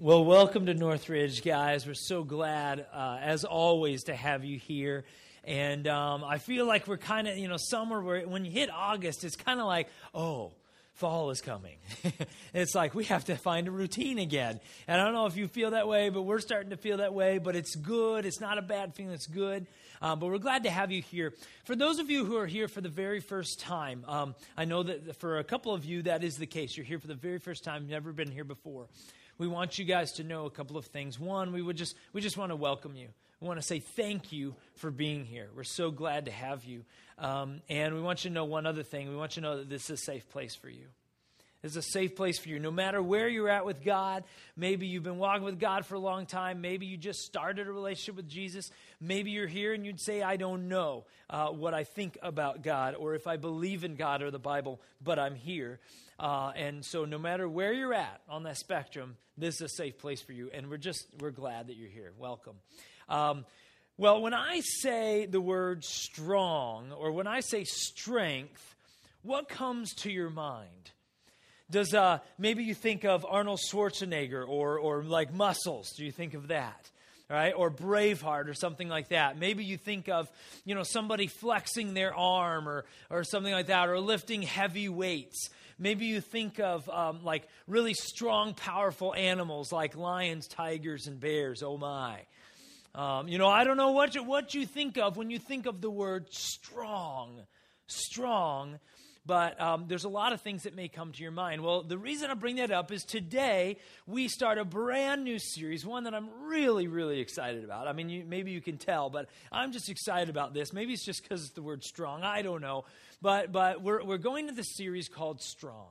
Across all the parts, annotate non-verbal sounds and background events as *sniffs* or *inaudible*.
Well, welcome to Northridge, guys. We're so glad, uh, as always, to have you here. And um, I feel like we're kind of, you know, summer, where when you hit August, it's kind of like, oh, fall is coming. *laughs* it's like we have to find a routine again. And I don't know if you feel that way, but we're starting to feel that way. But it's good. It's not a bad feeling. It's good. Um, but we're glad to have you here. For those of you who are here for the very first time, um, I know that for a couple of you that is the case. You're here for the very first time, never been here before we want you guys to know a couple of things. One, we would just we just want to welcome you. We want to say thank you for being here. We're so glad to have you. Um, and we want you to know one other thing. We want you to know that this is a safe place for you. It's a safe place for you. No matter where you're at with God, maybe you've been walking with God for a long time. Maybe you just started a relationship with Jesus. Maybe you're here and you'd say, I don't know uh, what I think about God or if I believe in God or the Bible, but I'm here. Uh, and so, no matter where you're at on that spectrum, this is a safe place for you. And we're just, we're glad that you're here. Welcome. Um, well, when I say the word strong or when I say strength, what comes to your mind? Does uh, maybe you think of Arnold Schwarzenegger or, or like muscles? Do you think of that? Right? Or Braveheart or something like that. Maybe you think of, you know, somebody flexing their arm or, or something like that, or lifting heavy weights. Maybe you think of um, like really strong, powerful animals like lions, tigers, and bears. Oh my. Um, you know, I don't know what you, what you think of when you think of the word strong. Strong. But um, there's a lot of things that may come to your mind. Well, the reason I bring that up is today we start a brand new series, one that I'm really, really excited about. I mean, you, maybe you can tell, but I'm just excited about this. Maybe it's just because it's the word strong. I don't know. But, but we're, we're going to this series called Strong.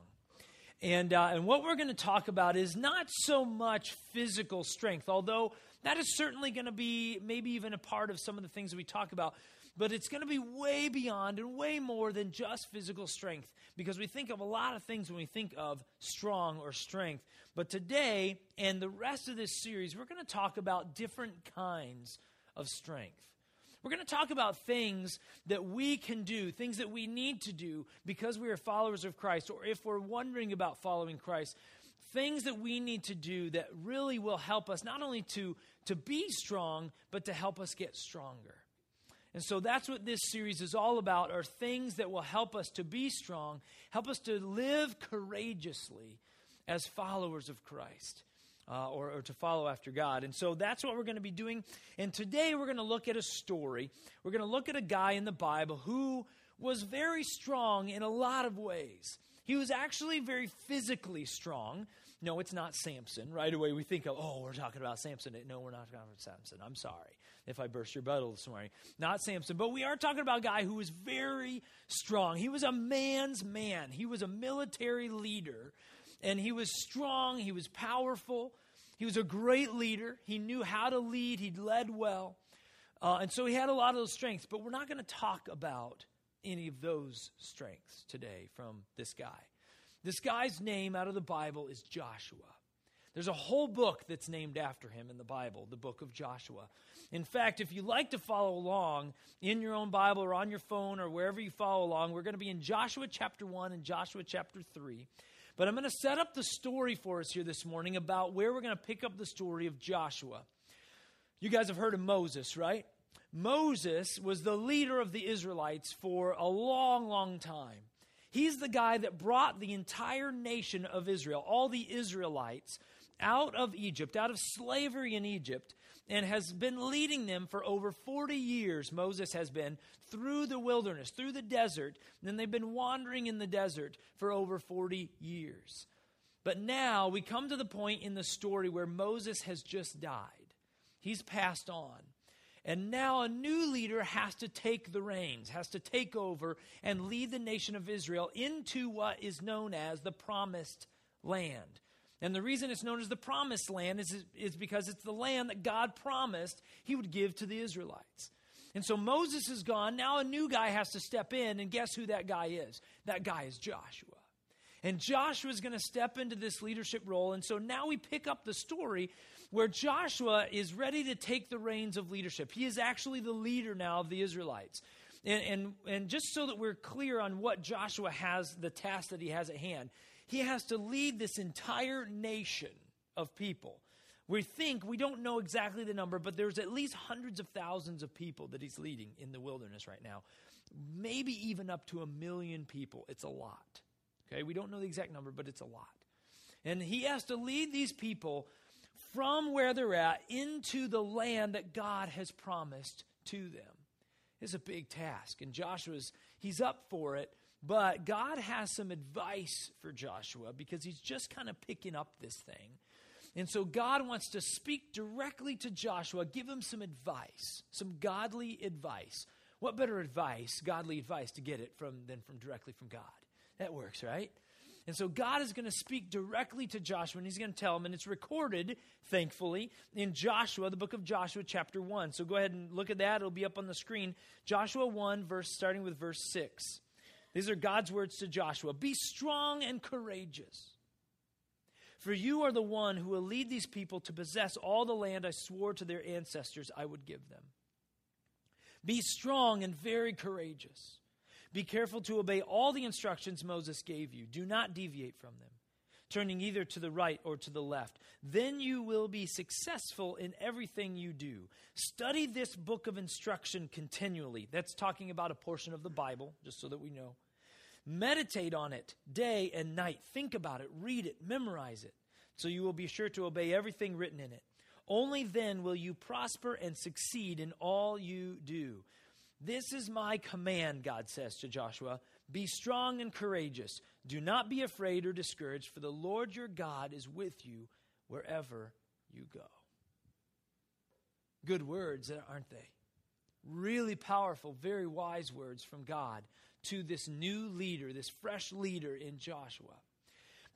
And, uh, and what we're going to talk about is not so much physical strength, although that is certainly going to be maybe even a part of some of the things we talk about. But it's going to be way beyond and way more than just physical strength because we think of a lot of things when we think of strong or strength. But today and the rest of this series, we're going to talk about different kinds of strength. We're going to talk about things that we can do, things that we need to do because we are followers of Christ, or if we're wondering about following Christ, things that we need to do that really will help us not only to, to be strong, but to help us get stronger. And so that's what this series is all about are things that will help us to be strong, help us to live courageously as followers of Christ uh, or, or to follow after God. And so that's what we're going to be doing. And today we're going to look at a story. We're going to look at a guy in the Bible who was very strong in a lot of ways. He was actually very physically strong. No, it's not Samson. Right away we think of, oh, we're talking about Samson. No, we're not talking about Samson. I'm sorry if I burst your bubble this morning. Not Samson, but we are talking about a guy who was very strong. He was a man's man. He was a military leader and he was strong, he was powerful, he was a great leader. He knew how to lead, he'd led well. Uh, and so he had a lot of those strengths, but we're not going to talk about any of those strengths today from this guy. This guy's name out of the Bible is Joshua. There's a whole book that's named after him in the Bible, the book of Joshua. In fact, if you like to follow along in your own Bible or on your phone or wherever you follow along, we're going to be in Joshua chapter 1 and Joshua chapter 3. But I'm going to set up the story for us here this morning about where we're going to pick up the story of Joshua. You guys have heard of Moses, right? Moses was the leader of the Israelites for a long, long time. He's the guy that brought the entire nation of Israel, all the Israelites, out of Egypt, out of slavery in Egypt, and has been leading them for over 40 years. Moses has been through the wilderness, through the desert, and then they've been wandering in the desert for over 40 years. But now we come to the point in the story where Moses has just died. He's passed on. And now a new leader has to take the reins, has to take over and lead the nation of Israel into what is known as the promised land. And the reason it's known as the promised land is, is because it's the land that God promised he would give to the Israelites. And so Moses is gone. Now a new guy has to step in, and guess who that guy is? That guy is Joshua. And Joshua is going to step into this leadership role. And so now we pick up the story where Joshua is ready to take the reins of leadership. He is actually the leader now of the Israelites. And, and, and just so that we're clear on what Joshua has, the task that he has at hand, he has to lead this entire nation of people. We think, we don't know exactly the number, but there's at least hundreds of thousands of people that he's leading in the wilderness right now. Maybe even up to a million people. It's a lot. Okay, we don't know the exact number, but it's a lot. And he has to lead these people from where they're at into the land that God has promised to them. It's a big task, and Joshua's he's up for it. But God has some advice for Joshua because he's just kind of picking up this thing. And so God wants to speak directly to Joshua, give him some advice, some godly advice. What better advice, godly advice, to get it from than from directly from God? That works, right? And so God is going to speak directly to Joshua, and he's going to tell him, and it's recorded, thankfully, in Joshua, the book of Joshua, chapter 1. So go ahead and look at that. It'll be up on the screen. Joshua 1, verse starting with verse 6. These are God's words to Joshua Be strong and courageous. For you are the one who will lead these people to possess all the land I swore to their ancestors I would give them. Be strong and very courageous. Be careful to obey all the instructions Moses gave you. Do not deviate from them, turning either to the right or to the left. Then you will be successful in everything you do. Study this book of instruction continually. That's talking about a portion of the Bible, just so that we know. Meditate on it day and night. Think about it, read it, memorize it, so you will be sure to obey everything written in it. Only then will you prosper and succeed in all you do. This is my command, God says to Joshua Be strong and courageous. Do not be afraid or discouraged, for the Lord your God is with you wherever you go. Good words, aren't they? Really powerful, very wise words from God to this new leader, this fresh leader in Joshua.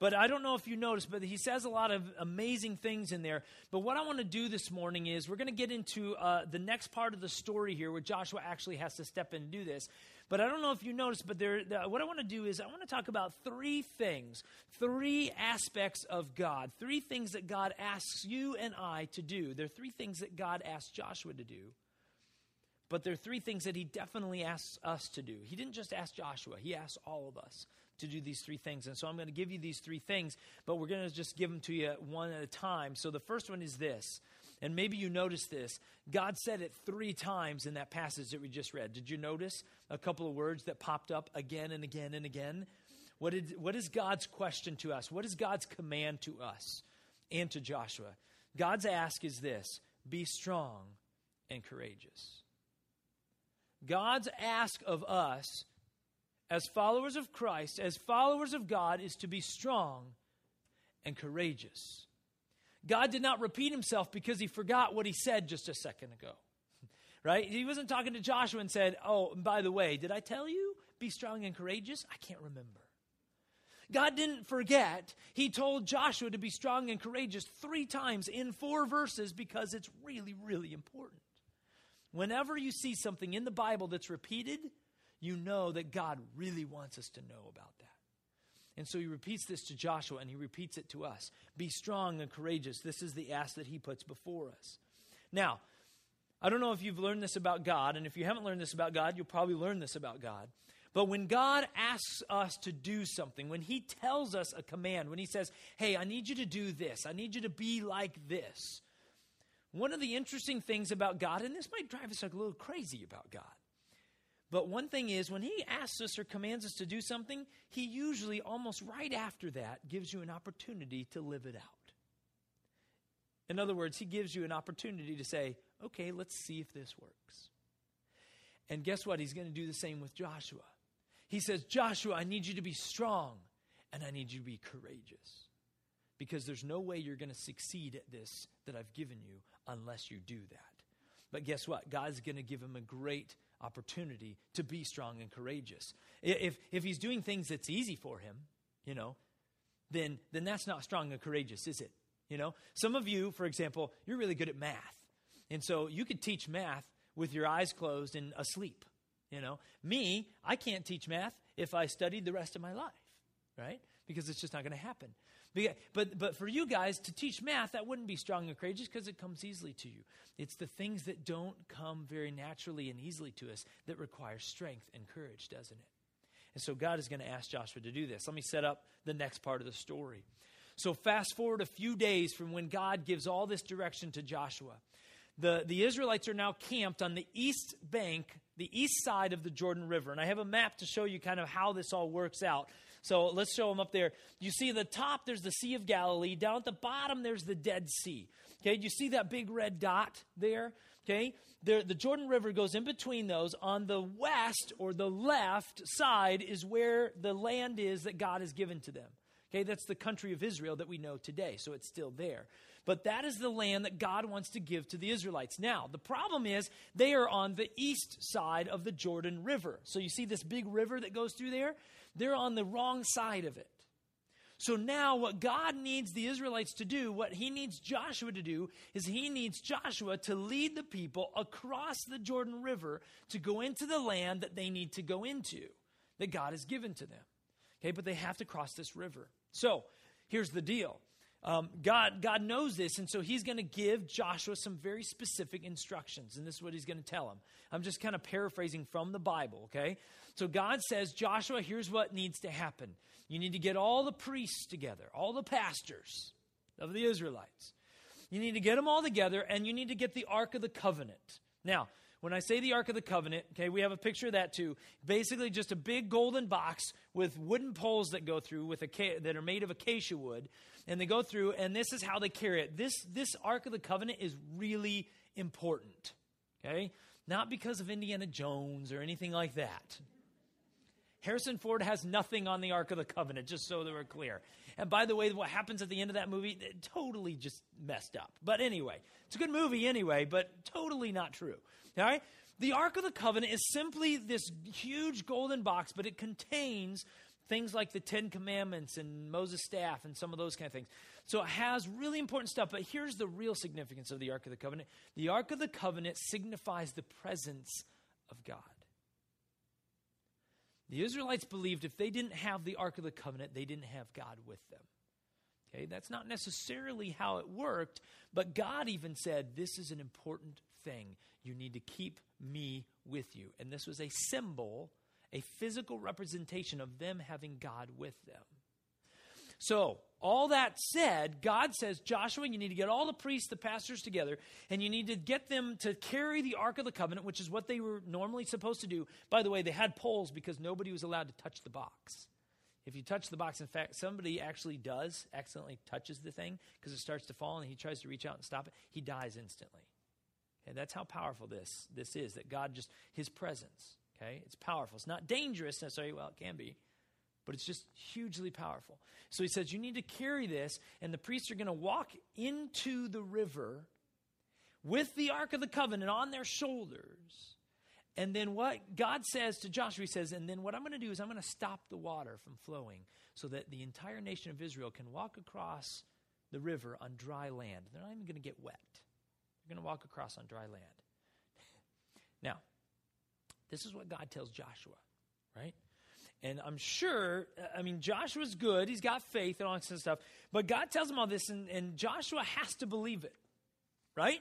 But I don't know if you noticed, but he says a lot of amazing things in there. But what I want to do this morning is we're going to get into uh, the next part of the story here where Joshua actually has to step in and do this. But I don't know if you noticed, but there, the, what I want to do is I want to talk about three things, three aspects of God, three things that God asks you and I to do. There are three things that God asked Joshua to do. But there are three things that he definitely asks us to do. He didn't just ask Joshua, he asked all of us to do these three things. And so I'm going to give you these three things, but we're going to just give them to you one at a time. So the first one is this. And maybe you noticed this. God said it three times in that passage that we just read. Did you notice a couple of words that popped up again and again and again? What, did, what is God's question to us? What is God's command to us and to Joshua? God's ask is this be strong and courageous. God's ask of us as followers of Christ, as followers of God, is to be strong and courageous. God did not repeat himself because he forgot what he said just a second ago. *laughs* Right? He wasn't talking to Joshua and said, Oh, by the way, did I tell you be strong and courageous? I can't remember. God didn't forget. He told Joshua to be strong and courageous three times in four verses because it's really, really important. Whenever you see something in the Bible that's repeated, you know that God really wants us to know about that. And so he repeats this to Joshua and he repeats it to us. Be strong and courageous. This is the ask that he puts before us. Now, I don't know if you've learned this about God, and if you haven't learned this about God, you'll probably learn this about God. But when God asks us to do something, when He tells us a command, when He says, Hey, I need you to do this, I need you to be like this, one of the interesting things about God, and this might drive us a little crazy about God, but one thing is, when He asks us or commands us to do something, He usually, almost right after that, gives you an opportunity to live it out. In other words, He gives you an opportunity to say, okay, let's see if this works. And guess what? He's going to do the same with Joshua. He says, Joshua, I need you to be strong and I need you to be courageous because there's no way you're going to succeed at this that I've given you unless you do that. But guess what? God's going to give him a great opportunity to be strong and courageous. If, if he's doing things that's easy for him, you know, then, then that's not strong and courageous, is it? You know, some of you, for example, you're really good at math. And so you could teach math with your eyes closed and asleep. You know, me, I can't teach math if I studied the rest of my life, right? Because it's just not going to happen. But, but for you guys to teach math, that wouldn't be strong and courageous because it comes easily to you. It's the things that don't come very naturally and easily to us that require strength and courage, doesn't it? And so God is going to ask Joshua to do this. Let me set up the next part of the story. So, fast forward a few days from when God gives all this direction to Joshua. The, the Israelites are now camped on the east bank, the east side of the Jordan River. And I have a map to show you kind of how this all works out. So let's show them up there. You see the top, there's the Sea of Galilee. Down at the bottom, there's the Dead Sea. Okay, you see that big red dot there? Okay, there, the Jordan River goes in between those. On the west or the left side is where the land is that God has given to them. Okay, that's the country of Israel that we know today, so it's still there. But that is the land that God wants to give to the Israelites. Now, the problem is they are on the east side of the Jordan River. So you see this big river that goes through there? They're on the wrong side of it. So now, what God needs the Israelites to do, what He needs Joshua to do, is He needs Joshua to lead the people across the Jordan River to go into the land that they need to go into, that God has given to them. Okay, but they have to cross this river. So here's the deal um, God, God knows this, and so He's going to give Joshua some very specific instructions, and this is what He's going to tell him. I'm just kind of paraphrasing from the Bible, okay? So God says, Joshua, here's what needs to happen. You need to get all the priests together, all the pastors of the Israelites. You need to get them all together, and you need to get the Ark of the Covenant. Now, when I say the Ark of the Covenant, okay, we have a picture of that too. Basically, just a big golden box with wooden poles that go through with a, that are made of acacia wood, and they go through, and this is how they carry it. This this Ark of the Covenant is really important. Okay, not because of Indiana Jones or anything like that. Harrison Ford has nothing on the Ark of the Covenant, just so that we're clear. And by the way, what happens at the end of that movie, totally just messed up. But anyway, it's a good movie anyway, but totally not true. All right? The Ark of the Covenant is simply this huge golden box, but it contains things like the Ten Commandments and Moses' staff and some of those kind of things. So it has really important stuff, but here's the real significance of the Ark of the Covenant the Ark of the Covenant signifies the presence of God. The Israelites believed if they didn't have the Ark of the Covenant, they didn't have God with them. Okay, that's not necessarily how it worked, but God even said, This is an important thing. You need to keep me with you. And this was a symbol, a physical representation of them having God with them. So, all that said, God says, Joshua, you need to get all the priests, the pastors together, and you need to get them to carry the Ark of the Covenant, which is what they were normally supposed to do. By the way, they had poles because nobody was allowed to touch the box. If you touch the box, in fact, somebody actually does accidentally touches the thing because it starts to fall and he tries to reach out and stop it, he dies instantly. And that's how powerful this, this is, that God just, his presence, okay? It's powerful. It's not dangerous necessarily, well, it can be, but it's just hugely powerful. So he says, You need to carry this, and the priests are going to walk into the river with the Ark of the Covenant on their shoulders. And then what God says to Joshua, he says, And then what I'm going to do is I'm going to stop the water from flowing so that the entire nation of Israel can walk across the river on dry land. They're not even going to get wet. They're going to walk across on dry land. *laughs* Now, this is what God tells Joshua, right? And I'm sure, uh, I mean, Joshua's good. He's got faith and all kind of stuff. But God tells him all this, and, and Joshua has to believe it, right?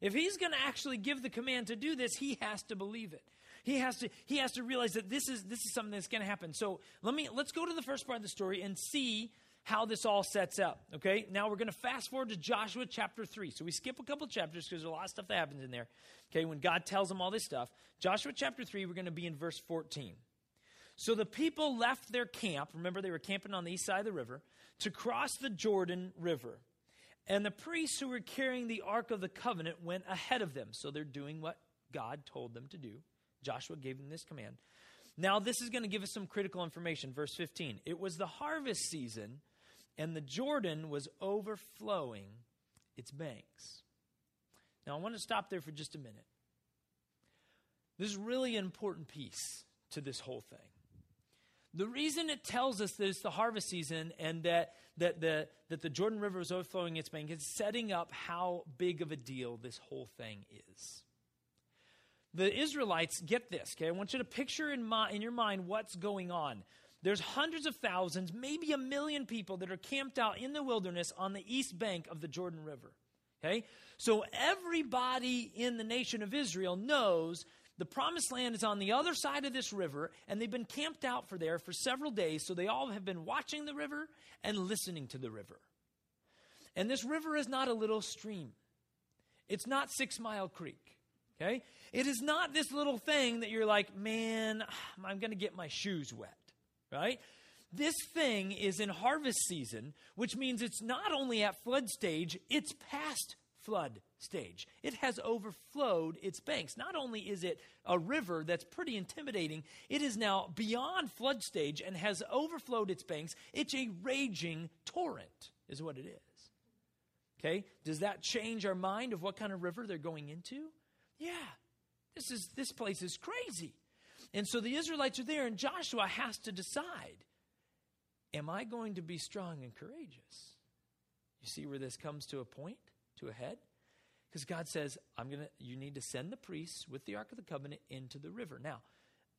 If he's going to actually give the command to do this, he has to believe it. He has to, he has to realize that this is, this is something that's going to happen. So let me, let's go to the first part of the story and see how this all sets up. Okay, now we're going to fast forward to Joshua chapter 3. So we skip a couple chapters because there's a lot of stuff that happens in there. Okay, when God tells them all this stuff. Joshua chapter 3, we're going to be in verse 14. So the people left their camp, remember they were camping on the east side of the river, to cross the Jordan River. And the priests who were carrying the Ark of the Covenant went ahead of them. So they're doing what God told them to do. Joshua gave them this command. Now, this is going to give us some critical information. Verse 15. It was the harvest season, and the Jordan was overflowing its banks. Now, I want to stop there for just a minute. This is really an important piece to this whole thing. The reason it tells us that it's the harvest season and that, that, the, that the Jordan River is overflowing its bank is setting up how big of a deal this whole thing is. The Israelites get this, okay? I want you to picture in, my, in your mind what's going on. There's hundreds of thousands, maybe a million people that are camped out in the wilderness on the east bank of the Jordan River. Okay? So everybody in the nation of Israel knows the promised land is on the other side of this river, and they've been camped out for there for several days, so they all have been watching the river and listening to the river. And this river is not a little stream, it's not Six Mile Creek. Okay? It is not this little thing that you're like, man, *sighs* I'm going to get my shoes wet. Right? This thing is in harvest season, which means it's not only at flood stage, it's past flood stage. It has overflowed its banks. Not only is it a river that's pretty intimidating, it is now beyond flood stage and has overflowed its banks. It's a raging torrent, is what it is. Okay? Does that change our mind of what kind of river they're going into? Yeah. This is this place is crazy. And so the Israelites are there and Joshua has to decide am I going to be strong and courageous? You see where this comes to a point, to a head? Because God says, I'm gonna you need to send the priests with the Ark of the Covenant into the river. Now,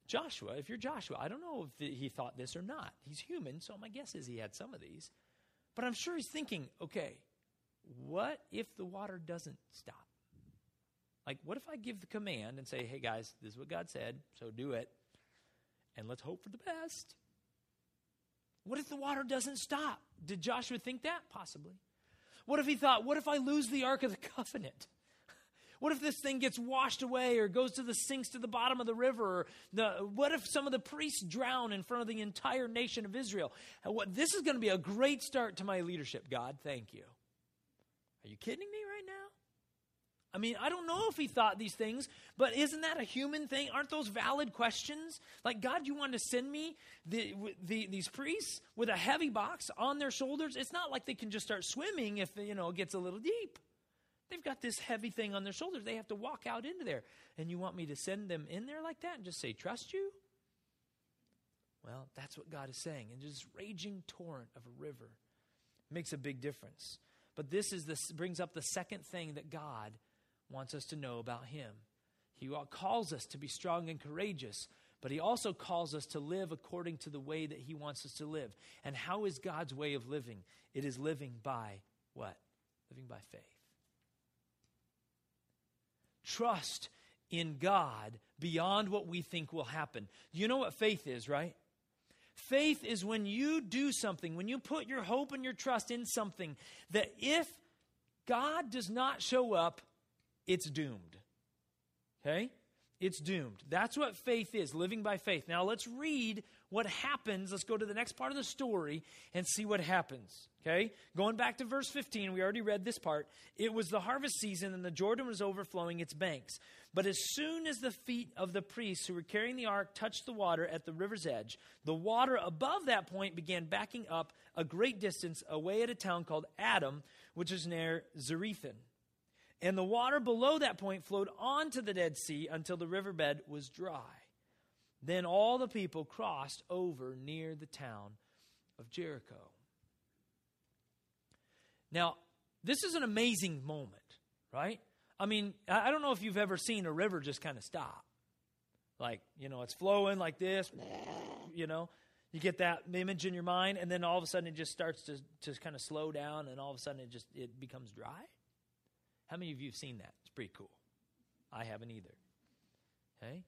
Joshua, if you're Joshua, I don't know if he thought this or not. He's human, so my guess is he had some of these. But I'm sure he's thinking, okay, what if the water doesn't stop? Like, what if I give the command and say, hey guys, this is what God said, so do it, and let's hope for the best? What if the water doesn't stop? Did Joshua think that? Possibly. What if he thought, what if I lose the Ark of the Covenant? *laughs* What if this thing gets washed away or goes to the sinks to the bottom of the river? The, what if some of the priests drown in front of the entire nation of Israel? What, this is going to be a great start to my leadership, God. Thank you. Are you kidding me right now? I mean, I don't know if he thought these things, but isn't that a human thing? Aren't those valid questions? Like, God, you want to send me the, the, these priests with a heavy box on their shoulders? It's not like they can just start swimming if, you know, it gets a little deep. They've got this heavy thing on their shoulders. They have to walk out into there. And you want me to send them in there like that and just say, trust you? Well, that's what God is saying. And this raging torrent of a river makes a big difference. But this is this brings up the second thing that God wants us to know about Him. He calls us to be strong and courageous, but He also calls us to live according to the way that He wants us to live. And how is God's way of living? It is living by what? Living by faith. Trust in God beyond what we think will happen. You know what faith is, right? Faith is when you do something, when you put your hope and your trust in something that if God does not show up, it's doomed. Okay? It's doomed. That's what faith is, living by faith. Now let's read what happens. Let's go to the next part of the story and see what happens. Okay? Going back to verse 15, we already read this part. It was the harvest season, and the Jordan was overflowing its banks. But as soon as the feet of the priests who were carrying the ark touched the water at the river's edge, the water above that point began backing up a great distance away at a town called Adam, which is near Zarethan. And the water below that point flowed onto the Dead Sea until the riverbed was dry. Then all the people crossed over near the town of Jericho. Now, this is an amazing moment, right? I mean, I don't know if you've ever seen a river just kind of stop. Like, you know, it's flowing like this, you know. You get that image in your mind, and then all of a sudden it just starts to, to kind of slow down, and all of a sudden it just it becomes dry. How many of you have seen that? It's pretty cool. I haven't either. Okay?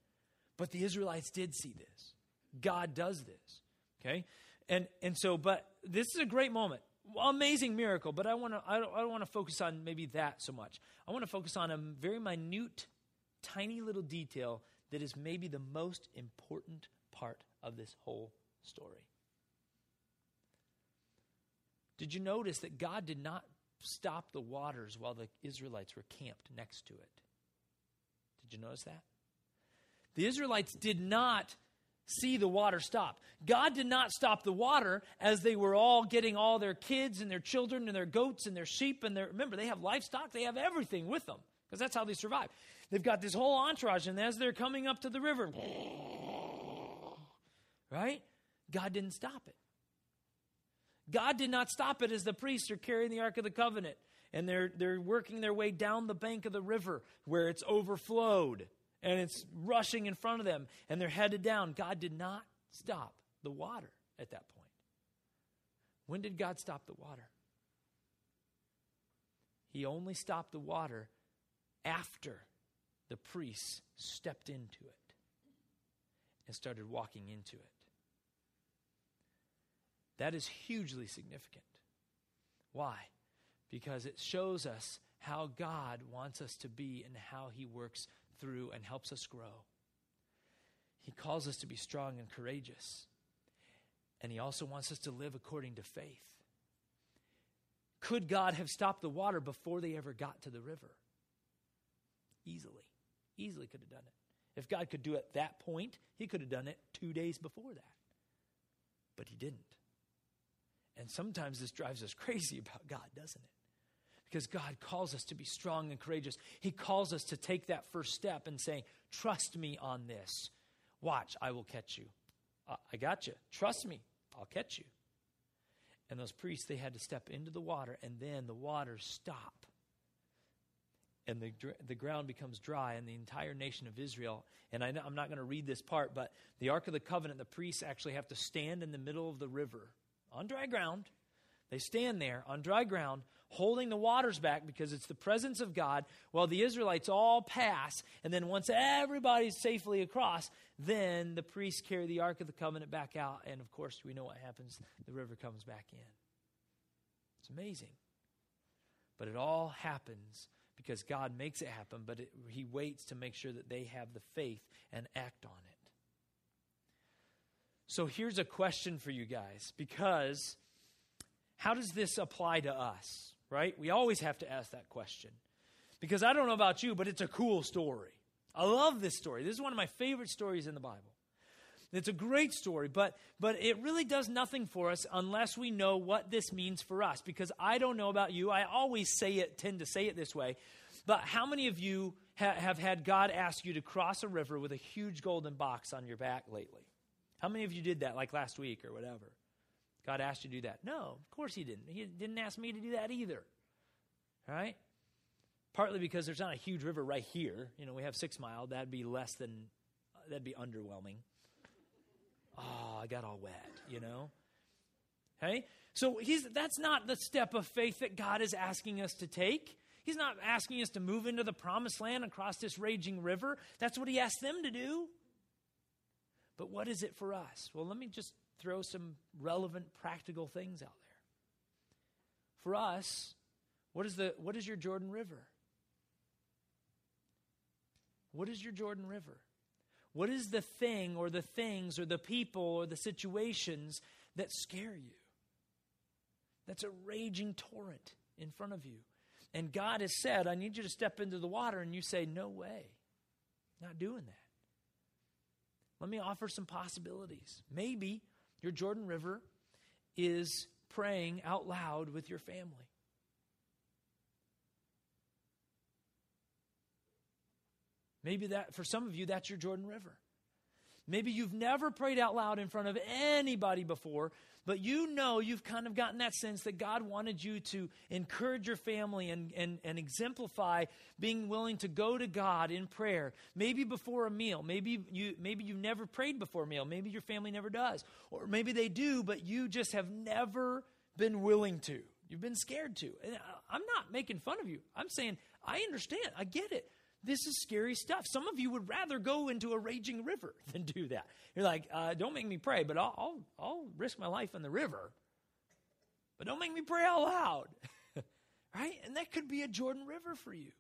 But the Israelites did see this. God does this. Okay? And and so but this is a great moment. Amazing miracle, but I want to I don't, I don't want to focus on maybe that so much. I want to focus on a very minute tiny little detail that is maybe the most important part of this whole story. Did you notice that God did not stop the waters while the Israelites were camped next to it. Did you notice that? The Israelites did not see the water stop. God did not stop the water as they were all getting all their kids and their children and their goats and their sheep and their remember they have livestock, they have everything with them because that's how they survive. They've got this whole entourage and as they're coming up to the river *sniffs* right? God didn't stop it. God did not stop it as the priests are carrying the Ark of the Covenant and they're, they're working their way down the bank of the river where it's overflowed and it's rushing in front of them and they're headed down. God did not stop the water at that point. When did God stop the water? He only stopped the water after the priests stepped into it and started walking into it. That is hugely significant. Why? because it shows us how God wants us to be and how He works through and helps us grow. He calls us to be strong and courageous. And He also wants us to live according to faith. Could God have stopped the water before they ever got to the river? Easily. Easily could have done it. If God could do it at that point, He could have done it two days before that. But He didn't. And sometimes this drives us *laughs* crazy about God, doesn't it? Because God calls us to be strong and courageous. He calls us to take that first step and say, Trust me on this. Watch, I will catch you. I got you. Trust me, I'll catch you. And those priests, they had to step into the water, and then the waters stop. And the, the ground becomes dry, and the entire nation of Israel. And I am not going to read this part, but the Ark of the Covenant, the priests actually have to stand in the middle of the river on dry ground. They stand there on dry ground, holding the waters back because it's the presence of God, while the Israelites all pass. And then once everybody's safely across, then the priests carry the Ark of the Covenant back out. And of course, we know what happens the river comes back in. It's amazing. But it all happens because God makes it happen, but it, He waits to make sure that they have the faith and act on it. So here's a question for you guys because how does this apply to us, right? We always have to ask that question. Because I don't know about you, but it's a cool story. I love this story. This is one of my favorite stories in the Bible. It's a great story, but, but it really does nothing for us unless we know what this means for us. Because I don't know about you. I always say it, tend to say it this way. But how many of you ha- have had God ask you to cross a river with a huge golden box on your back lately? How many of you did that like last week or whatever? God asked you to do that. No, of course He didn't. He didn't ask me to do that either. Right? Partly because there's not a huge river right here. You know, we have six mile. That'd be less than, uh, that'd be underwhelming. Oh, I got all wet, you know? Okay? So he's, that's not the step of faith that God is asking us to take. He's not asking us to move into the promised land across this raging river. That's what he asked them to do. But what is it for us? Well, let me just throw some relevant practical things out there. For us, what is, the, what is your Jordan River? What is your Jordan River? What is the thing or the things or the people or the situations that scare you? That's a raging torrent in front of you. And God has said, I need you to step into the water, and you say, No way. Not doing that. Let me offer some possibilities. Maybe your Jordan River is praying out loud with your family. Maybe that, for some of you, that's your Jordan River. Maybe you've never prayed out loud in front of anybody before, but you know you've kind of gotten that sense that God wanted you to encourage your family and, and, and exemplify being willing to go to God in prayer. Maybe before a meal. Maybe, you, maybe you've never prayed before a meal. Maybe your family never does. Or maybe they do, but you just have never been willing to. You've been scared to. And I'm not making fun of you. I'm saying, I understand. I get it. This is scary stuff. Some of you would rather go into a raging river *laughs* than do that. You're like, uh, don't make me pray, but I'll, I'll, I'll risk my life in the river. But don't make me pray out loud. *laughs* right? And that could be a Jordan River for you.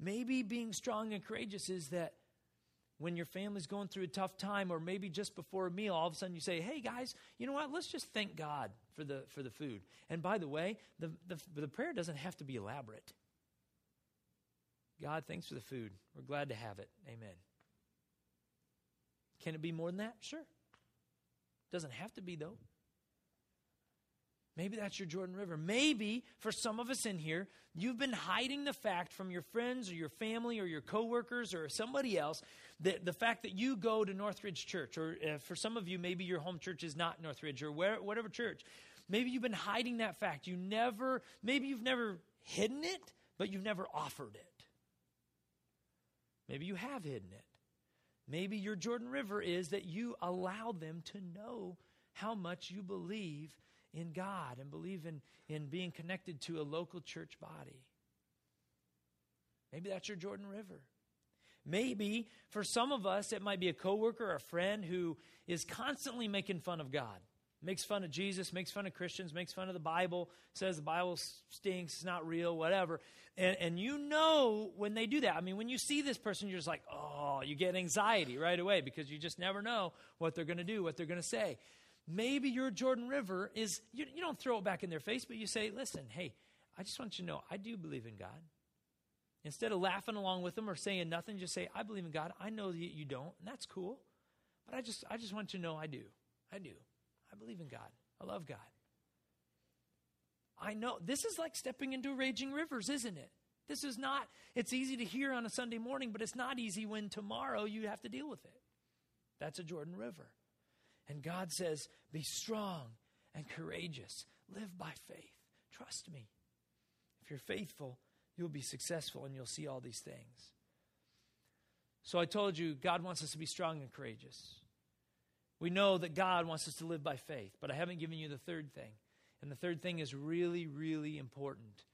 Maybe being strong and courageous is that when your family's going through a tough time, or maybe just before a meal, all of a sudden you say, "Hey guys, you know what? Let's just thank God for the for the food." And by the way, the the, the prayer doesn't have to be elaborate. God, thanks for the food. We're glad to have it. Amen. Can it be more than that? Sure. Doesn't have to be, though. Maybe that's your Jordan River. Maybe for some of us in here, you've been hiding the fact from your friends or your family or your coworkers or somebody else that the fact that you go to Northridge Church, or uh, for some of you, maybe your home church is not Northridge or where, whatever church. Maybe you've been hiding that fact. You never, maybe you've never hidden it, but you've never offered it. Maybe you have hidden it. Maybe your Jordan River is that you allow them to know how much you believe in God and believe in, in being connected to a local church body. Maybe that's your Jordan River. Maybe for some of us, it might be a coworker or a friend who is constantly making fun of God makes fun of Jesus, makes fun of Christians, makes fun of the Bible, says the Bible stinks, it's not real, whatever. And, and you know when they do that. I mean, when you see this person, you're just like, oh, you get anxiety right away because you just never know what they're going to do, what they're going to say. Maybe your Jordan River is, you, you don't throw it back in their face, but you say, listen, hey, I just want you to know I do believe in God. Instead of laughing along with them or saying nothing, just say, I believe in God. I know that you don't, and that's cool. But I just, I just want you to know I do. I do. I believe in God. I love God. I know this is like stepping into raging rivers, isn't it? This is not, it's easy to hear on a Sunday morning, but it's not easy when tomorrow you have to deal with it. That's a Jordan River. And God says, be strong and courageous. Live by faith. Trust me. If you're faithful, you'll be successful and you'll see all these things. So I told you, God wants us to be strong and courageous. We know that God wants us to live by faith, but I haven't given you the third thing. And the third thing is really, really important.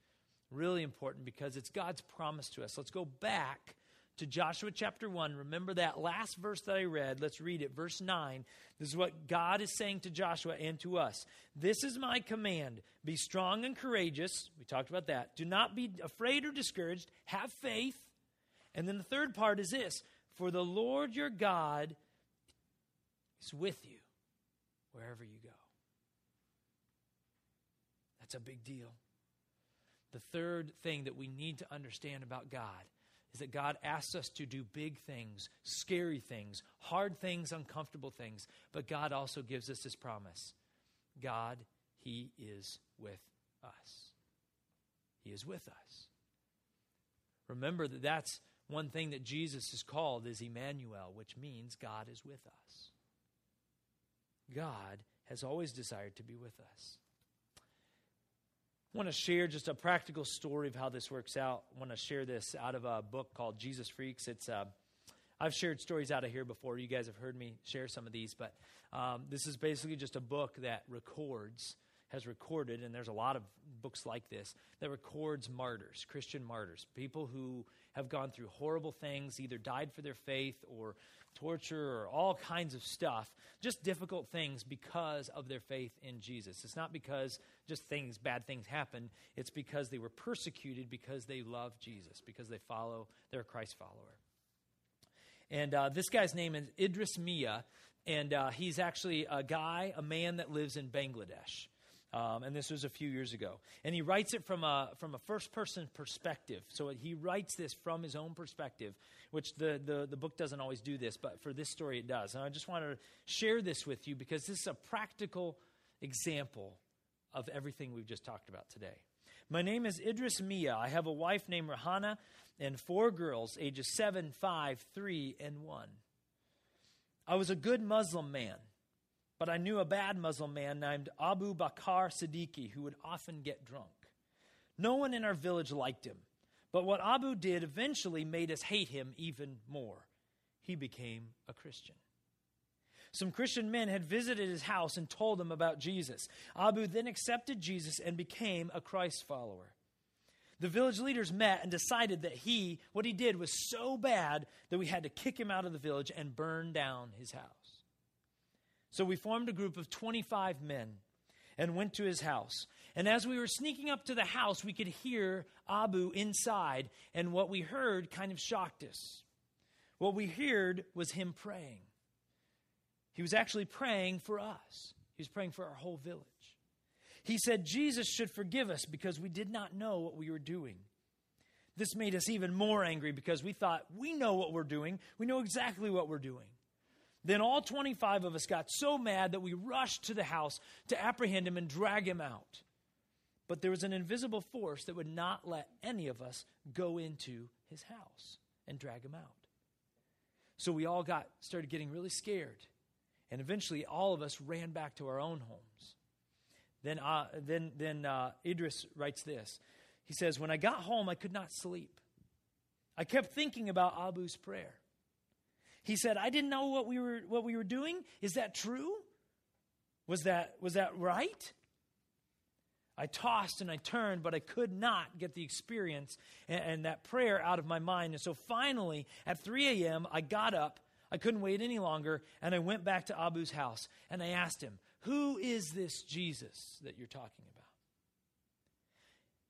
Really important because it's God's promise to us. Let's go back to Joshua chapter 1. Remember that last verse that I read. Let's read it. Verse 9. This is what God is saying to Joshua and to us. This is my command be strong and courageous. We talked about that. Do not be afraid or discouraged. Have faith. And then the third part is this For the Lord your God is with you wherever you go. That's a big deal. The third thing that we need to understand about God is that God asks us to do big things, scary things, hard things, uncomfortable things. But God also gives us this promise God, He is with us. He is with us. Remember that that's one thing that Jesus is called is Emmanuel, which means God is with us. God has always desired to be with us. I want to share just a practical story of how this works out. I want to share this out of a book called Jesus Freaks. It's uh, I've shared stories out of here before. You guys have heard me share some of these, but um, this is basically just a book that records has recorded, and there's a lot of books like this, that records martyrs, Christian martyrs, people who have gone through horrible things, either died for their faith or torture or all kinds of stuff, just difficult things because of their faith in Jesus. It's not because just things, bad things happen, it's because they were persecuted because they love Jesus, because they follow, they're a Christ follower. And uh, this guy's name is Idris Mia, and uh, he's actually a guy, a man that lives in Bangladesh. Um, and this was a few years ago. And he writes it from a, from a first person perspective. So he writes this from his own perspective, which the, the, the book doesn't always do this, but for this story it does. And I just want to share this with you because this is a practical example of everything we've just talked about today. My name is Idris Mia. I have a wife named Rahana and four girls, ages 7, 5, 3, and 1. I was a good Muslim man but I knew a bad Muslim man named Abu Bakr Siddiqui who would often get drunk. No one in our village liked him, but what Abu did eventually made us hate him even more. He became a Christian. Some Christian men had visited his house and told him about Jesus. Abu then accepted Jesus and became a Christ follower. The village leaders met and decided that he, what he did was so bad that we had to kick him out of the village and burn down his house. So we formed a group of 25 men and went to his house. And as we were sneaking up to the house, we could hear Abu inside, and what we heard kind of shocked us. What we heard was him praying. He was actually praying for us, he was praying for our whole village. He said Jesus should forgive us because we did not know what we were doing. This made us even more angry because we thought, we know what we're doing. We know exactly what we're doing. Then all 25 of us got so mad that we rushed to the house to apprehend him and drag him out. But there was an invisible force that would not let any of us go into his house and drag him out. So we all got started getting really scared. And eventually all of us ran back to our own homes. Then, uh, then, then uh, Idris writes this. He says, When I got home, I could not sleep. I kept thinking about Abu's prayer. He said, I didn't know what we were, what we were doing. Is that true? Was that, was that right? I tossed and I turned, but I could not get the experience and, and, that prayer out of my mind. And so finally, at 3 a.m., I got up. I couldn't wait any longer, and I went back to Abu's house and I asked him, Who is this Jesus that you're talking about?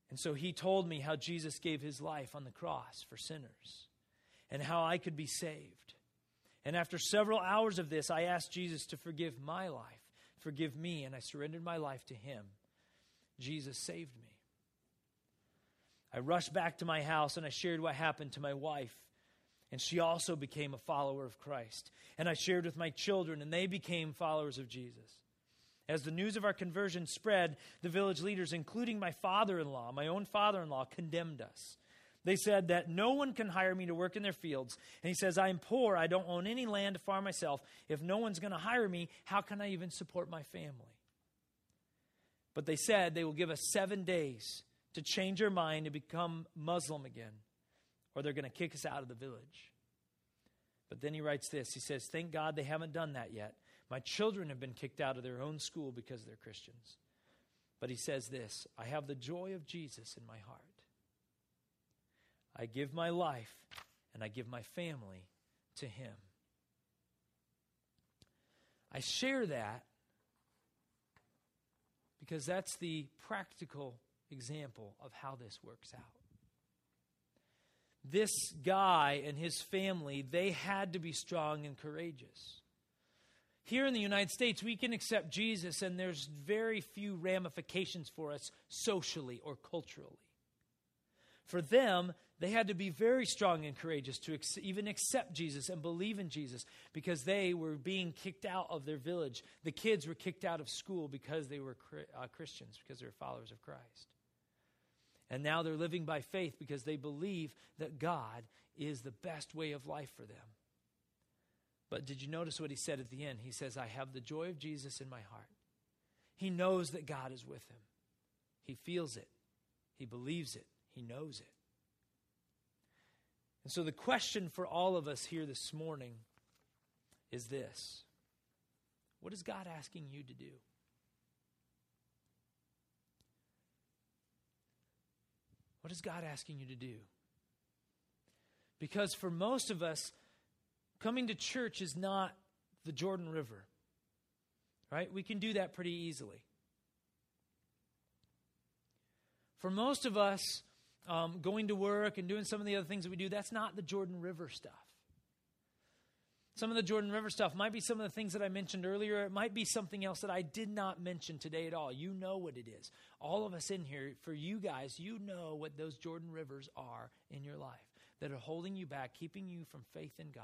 And so he told me how Jesus gave his life on the cross for sinners and how I could be saved. And after several hours of this, I asked Jesus to forgive my life, forgive me, and I surrendered my life to him. Jesus saved me. I rushed back to my house and I shared what happened to my wife. And she also became a follower of Christ. And I shared with my children, and they became followers of Jesus. As the news of our conversion spread, the village leaders, including my father in law, my own father in law, condemned us. They said that no one can hire me to work in their fields. And he says, I'm poor. I don't own any land to farm myself. If no one's going to hire me, how can I even support my family? But they said they will give us seven days to change our mind and become Muslim again, or they're going to kick us out of the village. But then he writes this He says, Thank God they haven't done that yet. My children have been kicked out of their own school because they're Christians. But he says this I have the joy of Jesus in my heart. I give my life and I give my family to him. I share that because that's the practical example of how this works out. This guy and his family, they had to be strong and courageous. Here in the United States, we can accept Jesus, and there's very few ramifications for us socially or culturally. For them, they had to be very strong and courageous to ex- even accept Jesus and believe in Jesus because they were being kicked out of their village. The kids were kicked out of school because they were uh, Christians, because they were followers of Christ. And now they're living by faith because they believe that God is the best way of life for them. But did you notice what he said at the end? He says, I have the joy of Jesus in my heart. He knows that God is with him, he feels it, he believes it, he knows it. And so the question for all of us here this morning is this What is God asking you to do? What is God asking you to do? Because for most of us, Coming to church is not the Jordan River, right? We can do that pretty easily. For most of us, um, going to work and doing some of the other things that we do, that's not the Jordan River stuff. Some of the Jordan River stuff might be some of the things that I mentioned earlier. It might be something else that I did not mention today at all. You know what it is. All of us in here, for you guys, you know what those Jordan Rivers are in your life that are holding you back, keeping you from faith in God.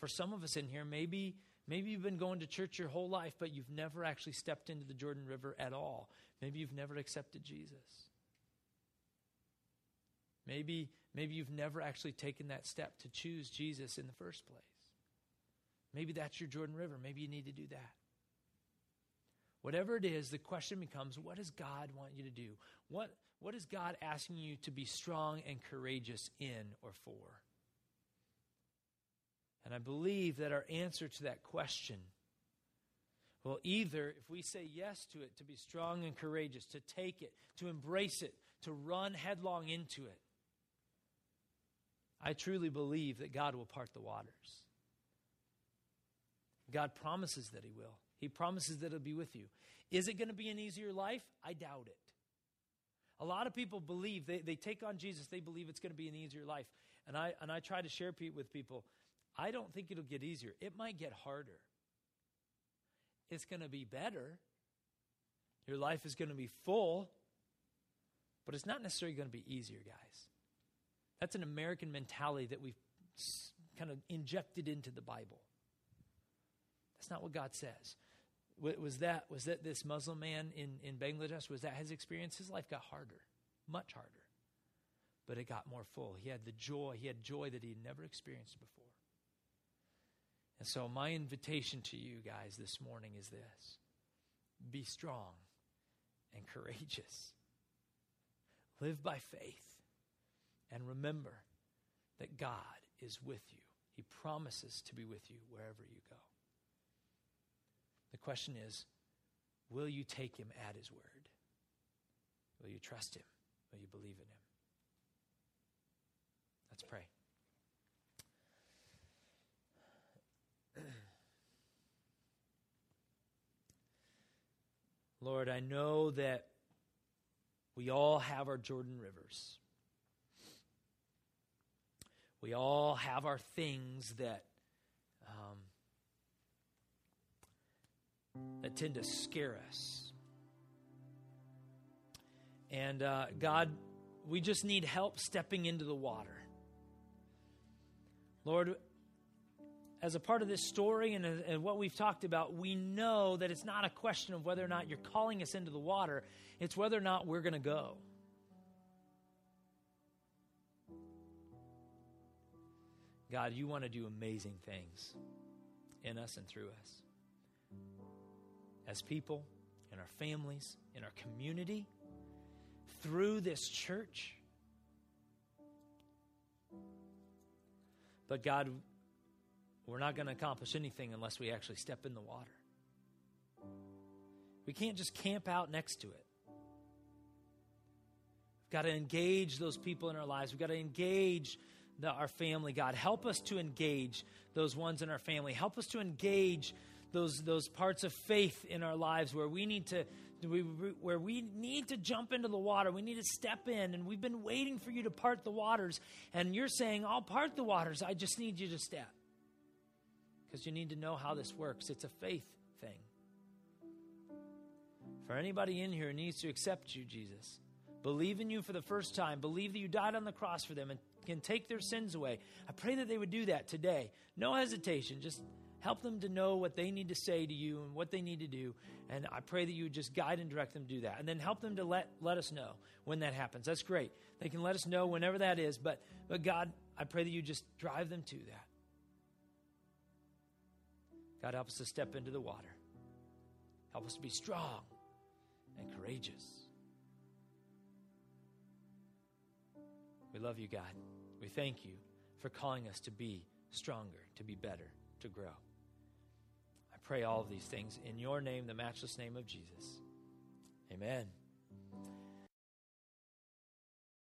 For some of us in here, maybe maybe you've been going to church your whole life, but you've never actually stepped into the Jordan River at all. Maybe you've never accepted Jesus. Maybe maybe you've never actually taken that step to choose Jesus in the first place. Maybe that's your Jordan River. Maybe you need to do that. Whatever it is, the question becomes what does God want you to do? What, what is God asking you to be strong and courageous in or for? And I believe that our answer to that question will either, if we say yes to it, to be strong and courageous, to take it, to embrace it, to run headlong into it, I truly believe that God will part the waters. God promises that He will. He promises that He'll be with you. Is it going to be an easier life? I doubt it. A lot of people believe, they, they take on Jesus, they believe it's going to be an easier life. And I, and I try to share with people I don't think it'll get easier. It might get harder. It's going to be better. Your life is going to be full, but it's not necessarily going to be easier, guys. That's an American mentality that we've kind of injected into the Bible. That's not what God says. Was that, was that this Muslim man in, in Bangladesh, was that his experience? His life got harder, much harder. But it got more full. He had the joy, he had joy that he had never experienced before. And so, my invitation to you guys this morning is this be strong and courageous. Live by faith. And remember that God is with you. He promises to be with you wherever you go. The question is will you take him at his word? Will you trust him? Will you believe in him? Let's pray. *clears throat* Lord, I know that we all have our Jordan rivers. We all have our things that um, that tend to scare us. And uh, God, we just need help stepping into the water. Lord, as a part of this story and, and, what we've talked about, we know that it's not a question of whether or not you're calling us into the water, it's whether or not we're going to go. God, you want to do amazing things in us and through us. As people, in our families, in our community, through this church. But God, we're not going to accomplish anything unless we actually step in the water. We can't just camp out next to it. We've got to engage those people in our lives. We've got to engage the, our family, God. Help us to engage those ones in our family. Help us to engage those, those parts of faith in our lives where we need to we, where we need to jump into the water. We need to step in, and we've been waiting for you to part the waters. And you're saying, I'll part the waters. I just need you to step because you need to know how this works. It's a faith thing. For anybody in here who needs to accept you, Jesus, believe in you for the first time, believe that you died on the cross for them and can take their sins away, I pray that they would do that today. No hesitation. Just help them to know what they need to say to you and what they need to do. And I pray that you would just guide and direct them to do that. And then help them to let, let us know when that happens. That's great. They can let us know whenever that is. But, but God, I pray that you just drive them to that. God, help us to step into the water. Help us to be strong and courageous. We love you, God. We thank you for calling us to be stronger, to be better, to grow. I pray all of these things in your name, the matchless name of Jesus. Amen.